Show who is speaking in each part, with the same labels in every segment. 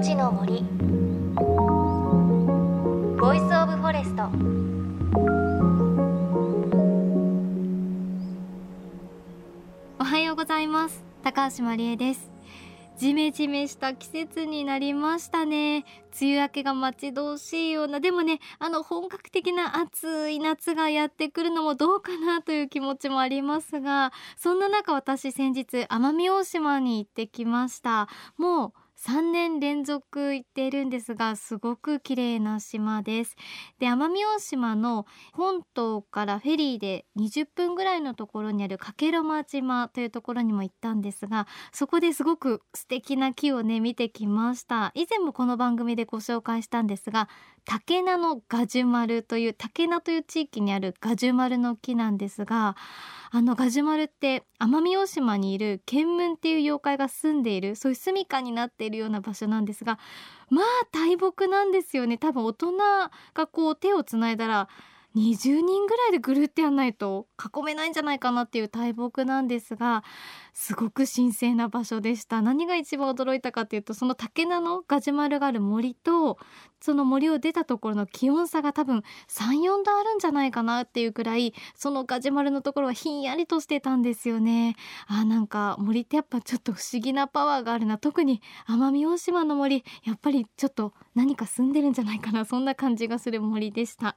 Speaker 1: 命の森。 Voice of Forest。おはようございます。高橋真理恵です。ジメジメした季節になりましたね。梅雨明けが待ち遠しいような。でもねあの本格的な暑い夏がやってくるのもどうかなという気持ちもありますがそんな中私先日奄美大島に行ってきました。もう3年連続行っているんですがすごく綺麗な島です。で奄美大島の本島からフェリーで20分ぐらいのところにある加計呂麻島というところにも行ったんですがそこですごく素敵な木をね見てきました。以前もこの番組でご紹介したんですが竹名のガジュマルという竹名という地域にあるガジュマルの木なんですがあのガジュマルって奄美大島にいるケンムンっていう妖怪が住んでいるそういう住処になっているような場所なんですがまあ大木なんですよね。多分大人がこう手をつないだら20人ぐらいでぐるってやんないと囲めないんじゃないかなっていう大木なんですがすごく神聖な場所でした。何が一番驚いたかっていうとその竹名のガジュマルがある森とその森を出たところの気温差が多分34度あるんじゃないかなっていうくらいそのガジュマルのところはひんやりとしてたんですよね。あなんか森ってやっぱちょっと不思議なパワーがあるな。特に奄美大島の森やっぱりちょっと何か住んでるんじゃないかな。そんな感じがする森でした。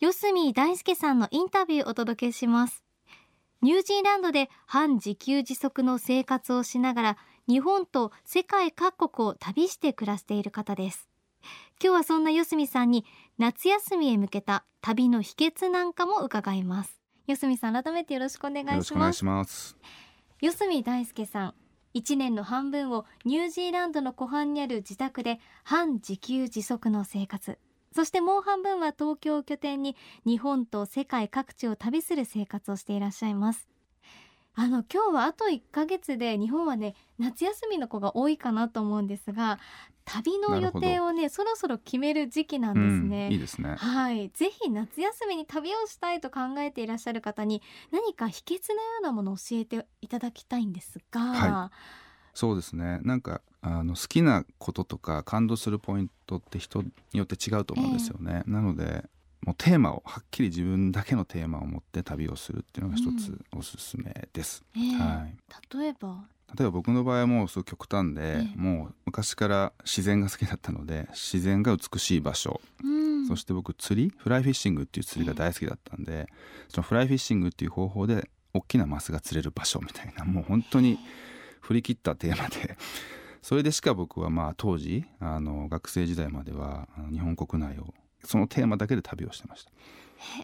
Speaker 1: 四隅大輔さんのインタビューをお届けします。ニュージーランドで半自給自足の生活をしながら日本と世界各国を旅して暮らしている方です。今日はそんな四隅さんに夏休みへ向けた旅の秘訣なんかも伺います。四隅さん改めてよろしくお願いします。四隅大輔さん1年の半分をニュージーランドの湖畔にある自宅で半自給自足の生活。そしてもう半分は東京を拠点に日本と世界各地を旅する生活をしていらっしゃいます。あの今日はあと1ヶ月で日本はね夏休みの子が多いかなと思うんですが旅の予定をねそろそろ決める時期なんですね、
Speaker 2: うん、いいですね。
Speaker 1: はい。ぜひ夏休みに旅をしたいと考えていらっしゃる方に何か秘訣のようなものを教えていただきたいんですが、
Speaker 2: はい、そうですね。なんかあの好きなこととか感動するポイントって人によって違うと思うんですよね、えー、なのでもうテーマをはっきり自分だけのテーマを持って旅をするっていうのが一つおすすめです、
Speaker 1: うんえ。ー、はい、例えば？
Speaker 2: 例えば僕の場合はもうすご極端で、えー、もう昔から自然が好きだったので自然が美しい場所、うん、そして僕釣りフライフィッシングっていう釣りが大好きだったんで、そのフライフィッシングっていう方法で大きなマスが釣れる場所みたいなもう本当に振り切ったテーマでそれでしか僕はまあ当時あの学生時代までは日本国内をそのテーマだけで旅をしてました。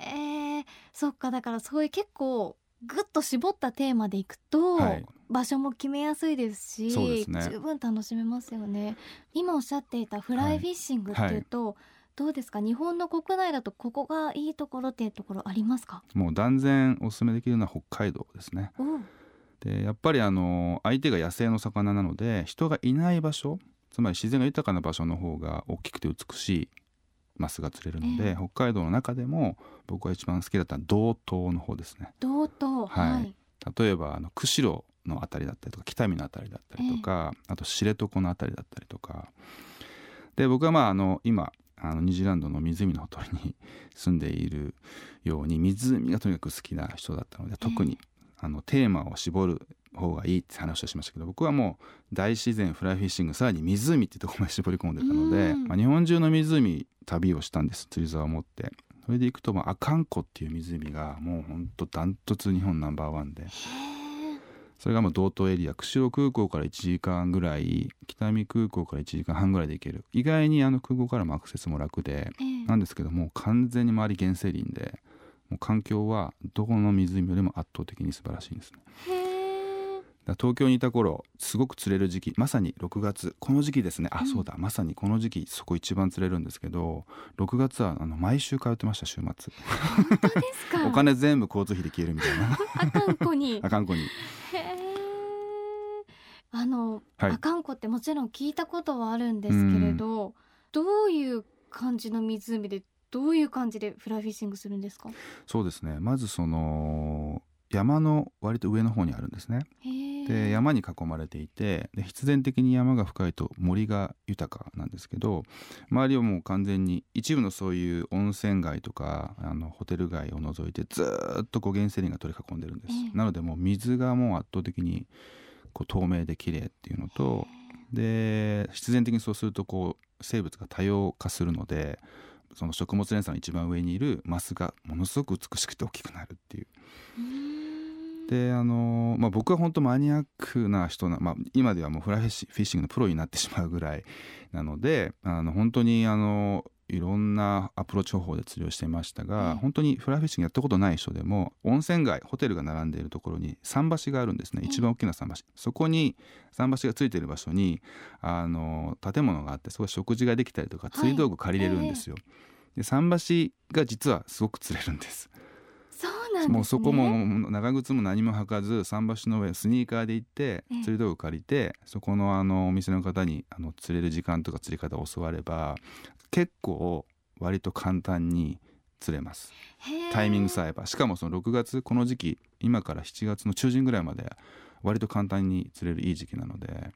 Speaker 1: へえそっか。だからそういう結構ぐっと絞ったテーマでいくと、はい、場所も決めやすいですし、ね、十分楽しめますよね。今おっしゃっていたフライフィッシングっていうと、はい。はいどうですか？日本の国内だとここがいいところっていうところありますか？
Speaker 2: もう断然お勧めできるのは北海道ですねでやっぱりあの相手が野生の魚なので人がいない場所つまり自然が豊かな場所の方が大きくて美しいマスが釣れるので、えー、北海道の中でも僕が一番好きだった道東の方ですね。
Speaker 1: 道東、はい、はい、
Speaker 2: 例えばあの釧路の辺りだったりとか北見の辺りだったりとか、えー、あと知床の辺りだったりとか。で僕はまああの今あのニュージーランドの湖のほとりに住んでいるように湖がとにかく好きな人だったので特に、えー、あのテーマを絞る方がいいって話をしましたけど僕はもう大自然フライフィッシングさらに湖っていうところまで絞り込んでたので、まあ、日本中の湖旅をしたんです釣り竿を持って。それで行くと、まあ、阿寒湖っていう湖がもうほんとダントツ日本ナンバーワンで。それがもう道東エリア釧路空港から1時間ぐらい北見空港から1時間半ぐらいで行ける。意外にあの空港からもアクセスも楽で、なんですけども完全に周り原生林でもう環境はどこの湖よりも圧倒的に素晴らしいんですね。だ東京にいた頃すごく釣れる時期まさに6月この時期ですね。あ、
Speaker 1: うん。
Speaker 2: そうだまさにこの時期そこ一番釣れるんですけど6月はあの毎週通ってました週末。
Speaker 1: 本当ですか？
Speaker 2: お金全部交通費で消えるみたいな。
Speaker 1: あかんこに。
Speaker 2: あかんこに。
Speaker 1: へえあの、
Speaker 2: はい。
Speaker 1: あかんこってもちろん聞いたことはあるんですけれど、どういう感じの湖でどういう感じでフライフィッシングするんですか？
Speaker 2: そうですね。まずその山の割と上の方にあるんですね。で山に囲まれていてで必然的に山が深いと森が豊かなんですけど周りはもう完全に一部のそういう温泉街とかあのホテル街を除いてずーっとこう原生林が取り囲んでるんです、
Speaker 1: ええ。
Speaker 2: なのでもう水がもう圧倒的にこう透明で綺麗っていうのとで必然的にそうするとこう生物が多様化するのでその食物連鎖の一番上にいるマスがものすごく美しくて大きくなるっていう。
Speaker 1: う
Speaker 2: であのまあ、僕は本当マニアックな人な、まあ、今ではもうフライフィッシフィッシングのプロになってしまうぐらいなのであの本当にあのいろんなアプローチ方法で釣りをしていましたが、
Speaker 1: うん。
Speaker 2: 本当にフライフィッシングやったことない人でも温泉街ホテルが並んでいるところに桟橋があるんですね。
Speaker 1: うん。
Speaker 2: 一番大きな桟橋、そこに桟橋がついている場所にあの建物があってそこで食事ができたりとか釣り道具借りれるんですよ。で桟橋が実はすごく釣れるんです。
Speaker 1: そうなんですね。
Speaker 2: もうそこも長靴も何も履かず桟橋の上スニーカーで行って
Speaker 1: ええ。
Speaker 2: 釣り道具借りてそこのあのお店の方にあの釣れる時間とか釣り方を教われば結構割と簡単に釣れます。タイミングさえば。しかもその6月この時期今から7月の中旬ぐらいまで割と簡単に釣れるいい時期なので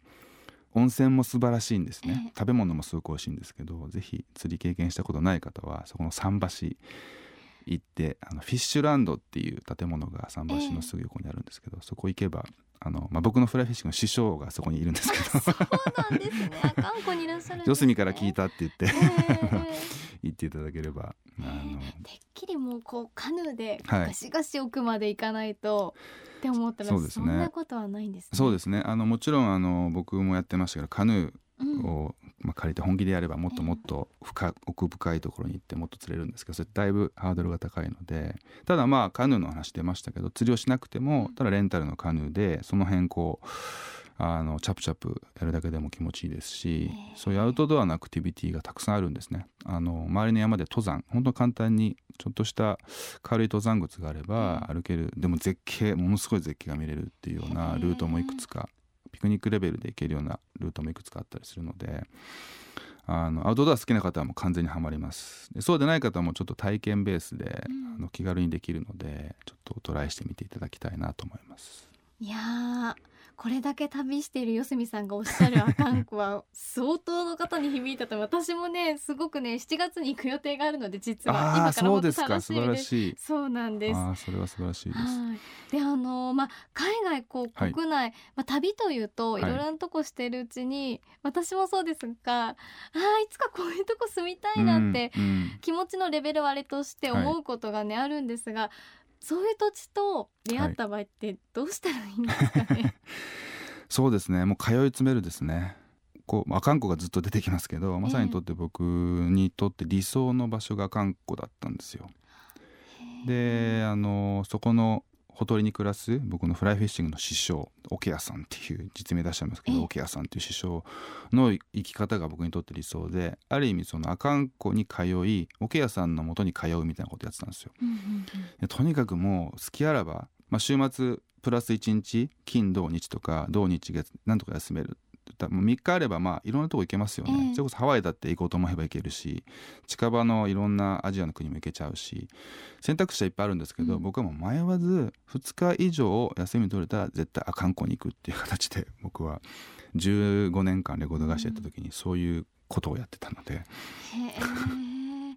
Speaker 2: 温泉も素晴らしいんですね、
Speaker 1: ええ。
Speaker 2: 食べ物もすごく美味しいんですけどぜひ釣り経験したことない方はそこの桟橋行ってあのフィッシュランドっていう建物が桟橋のすぐ横にあるんですけど、そこ行けばあの、まあ、僕のフライフィッシングの師匠がそこにいるんですけど。
Speaker 1: そうなんですね。あかんこにいらっしゃるね、
Speaker 2: 四隅から聞いたって言って。
Speaker 1: ええ
Speaker 2: 言っていただければ。あの。
Speaker 1: てっきりもうこうカヌーで
Speaker 2: はい。
Speaker 1: ガシガシ奥まで行かないと、って思ったらそ,、
Speaker 2: そうですね。
Speaker 1: んなことはないんですね。
Speaker 2: そうですね。あのもちろんあの僕もやってましたけどカヌー
Speaker 1: うん。
Speaker 2: を、まあ、借りて本気でやればもっともっと深奥深いところに行ってもっと釣れるんですけどそれだいぶハードルが高いのでただまあカヌーの話出ましたけど釣りをしなくてもただレンタルのカヌーでその辺こうあのチャプチャプやるだけでも気持ちいいですしそういうアウトドアのアクティビティがたくさんあるんですね。あの周りの山で登山本当に簡単にちょっとした軽い登山靴があれば歩ける。でも絶景ものすごい絶景が見れるっていうようなルートもいくつかピクニックレベルで行けるようなルートもいくつかあったりするのであのアウトドア好きな方はもう完全にはまりますでそうでない方もちょっと体験ベースで、
Speaker 1: うん
Speaker 2: あの気軽にできるのでちょっとトライしてみていただきたいなと思います。
Speaker 1: いやーこれだけ旅している四隅さんがおっしゃるアカンコは相当の方に響いたと私もねすごくね7月に行く予定があるので実は今から本当
Speaker 2: そうですか素晴
Speaker 1: 楽しみです。
Speaker 2: らしい。
Speaker 1: そうなんです。
Speaker 2: それは素晴らしいです。
Speaker 1: はい、であのまあ海外こう
Speaker 2: はい
Speaker 1: 国内、まあ旅というと
Speaker 2: はい
Speaker 1: いろいろなとこしてるうちに、私もそうですがあーいつかこういうとこ住みたいなって、
Speaker 2: うんうん
Speaker 1: 気持ちのレベル割れとして思うことがね、あるんですがそういう土地と出会った場合ってどうしたらいいんですかね？
Speaker 2: そうですねもう通い詰めるですねこうまあ阿寒湖がずっと出てきますけどまさにとって僕にとって理想の場所が阿寒湖だったんですよ。であのそこのほとりに暮らす僕のフライフィッシングの師匠桶屋さんっていう実名出しちゃいますけ
Speaker 1: ええ。
Speaker 2: ど桶屋さんっていう師匠の生き方が僕にとって理想である意味その阿寒湖に通い桶屋さんのもとに通うみたいなことやってたんですよ。でとにかくもう好きあらば、まあ、週末プラス1日金土日とか土日月なんとか休めるだもう3日あればまあいろんなとこ行けますよね、
Speaker 1: ええ。
Speaker 2: それこそハワイだって行こうと思えば行けるし近場のいろんなアジアの国も行けちゃうし選択肢はいっぱいあるんですけど、
Speaker 1: うん。
Speaker 2: 僕はもう迷わず2日以上休み取れたら絶対あ観光に行くっていう形で 僕は15年間レコード会社やった時にそういうことをやってたので。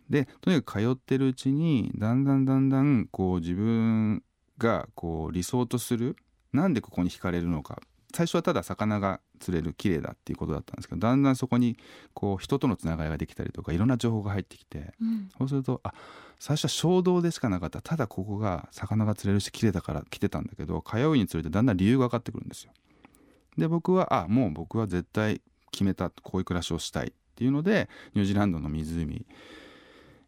Speaker 2: でとにかく通ってるうちにだんだんだんだんこう自分がこう理想とするなんでここに惹かれるのか。最初はただ魚が釣れる綺麗だっていうことだったんですけどだんだんそこにこう人とのつながりができたりとかいろんな情報が入ってきて
Speaker 1: うん
Speaker 2: そうするとあ最初は衝動でしかなかったただここが魚が釣れるし綺麗だから来てたんだけど通うにつれてだんだん理由が分かってくるんですよ。で僕はあもう僕は絶対決めたこういう暮らしをしたいっていうのでニュージーランドの湖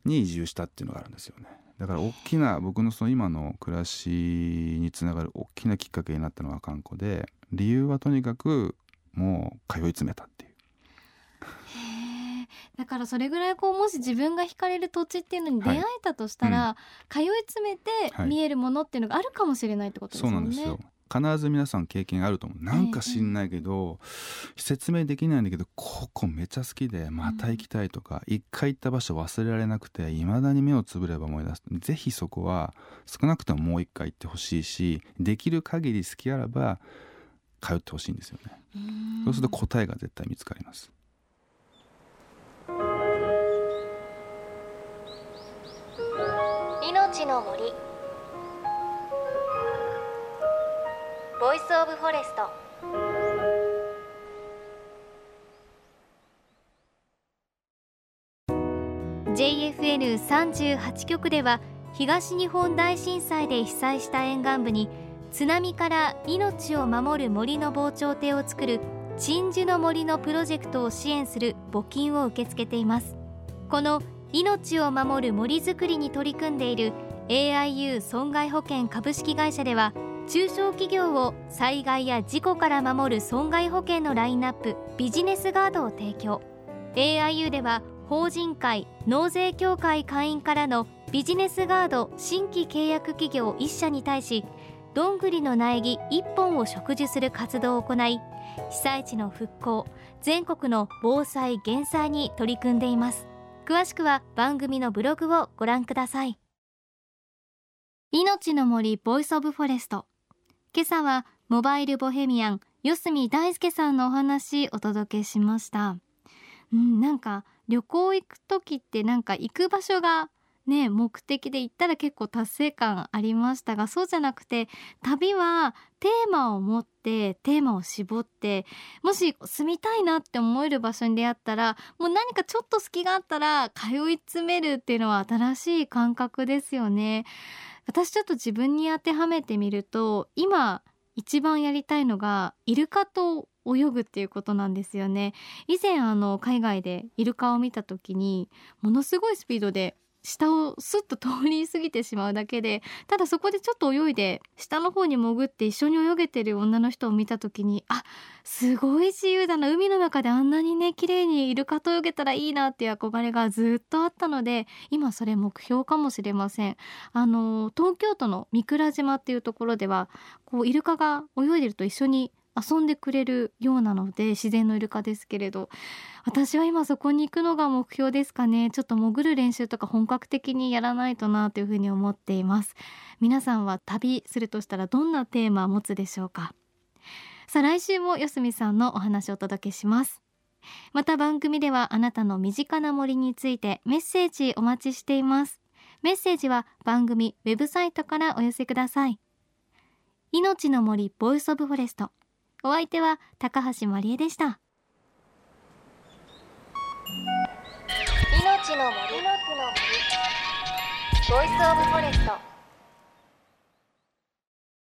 Speaker 2: に移住したっていうのがあるんですよね。だから大きな僕のその今の暮らしにつながる大きなきっかけになったのは観光で理由はとにかくもう通い詰めたっていう。
Speaker 1: だからそれぐらいこうもし自分が惹かれる土地っていうのに出会えたとしたら、通い詰めて
Speaker 2: はい
Speaker 1: 見えるものっていうのがあるかもしれないってことですね。
Speaker 2: うんなんですよ。必ず皆さん経験あると思う。なんか知んないけど、説明できないんだけどここめっちゃ好きでまた行きたいとか、一回行った場所忘れられなくていまだに目をつぶれば思い出す。ぜひそこは少なくとももう一回行ってほしいしできる限り好きあらば通ってほしいんですよね、
Speaker 1: うん
Speaker 2: そうすると答えが絶対見つかります。
Speaker 1: 命の森。 Voice of Forest。JFN38 局では東日本大震災で被災した沿岸部に津波から命を守る森の防潮堤を作る鎮守の森のプロジェクトを支援する募金を受け付けています。この命を守る森づくりに取り組んでいる AIU 損害保険株式会社では中小企業を災害や事故から守る損害保険のラインナップビジネスガードを提供。AIU では法人会納税協会会員からのビジネスガード新規契約企業1社に対しどんぐりの苗木1本を植樹する活動を行い被災地の復興全国の防災減災に取り組んでいます。詳しくは番組のブログをご覧ください。命の森 Voice of Forest。今朝はモバイルボヘミアン四角大輔さんのお話お届けしました。うんなんか旅行行く時ってなんか行く場所がね目的で行ったら結構達成感ありましたがそうじゃなくて旅はテーマを持ってテーマを絞ってもし住みたいなって思える場所に出会ったらもう何かちょっと隙があったら通い詰めるっていうのは新しい感覚ですよね。私ちょっと自分に当てはめてみると今一番やりたいのがイルカと泳ぐっていうことなんですよね。以前あの海外でイルカを見た時にものすごいスピードで下をスッと通り過ぎてしまうだけでただそこでちょっと泳いで下の方に潜って一緒に泳げてる女の人を見た時にあすごい自由だな。海の中であんなにね綺麗にイルカと泳げたらいいなっていう憧れがずっとあったので今それ目標かもしれません。あの東京都の三倉島っていうところではこうイルカが泳いでると一緒に遊んでくれるようなので自然のイルカですけれど私は今そこに行くのが目標ですかね。ちょっと潜る練習とか本格的にやらないとなというふうに思っています。皆さんは旅するとしたらどんなテーマを持つでしょうか。さあ来週もよすみさんのお話をお届けします。また番組ではあなたの身近な森についてメッセージお待ちしています。メッセージは番組ウェブサイトからお寄せください。命の森 Voice of Forest。お相手は高橋まりえでした。命の森。ボイスオブフォレスト。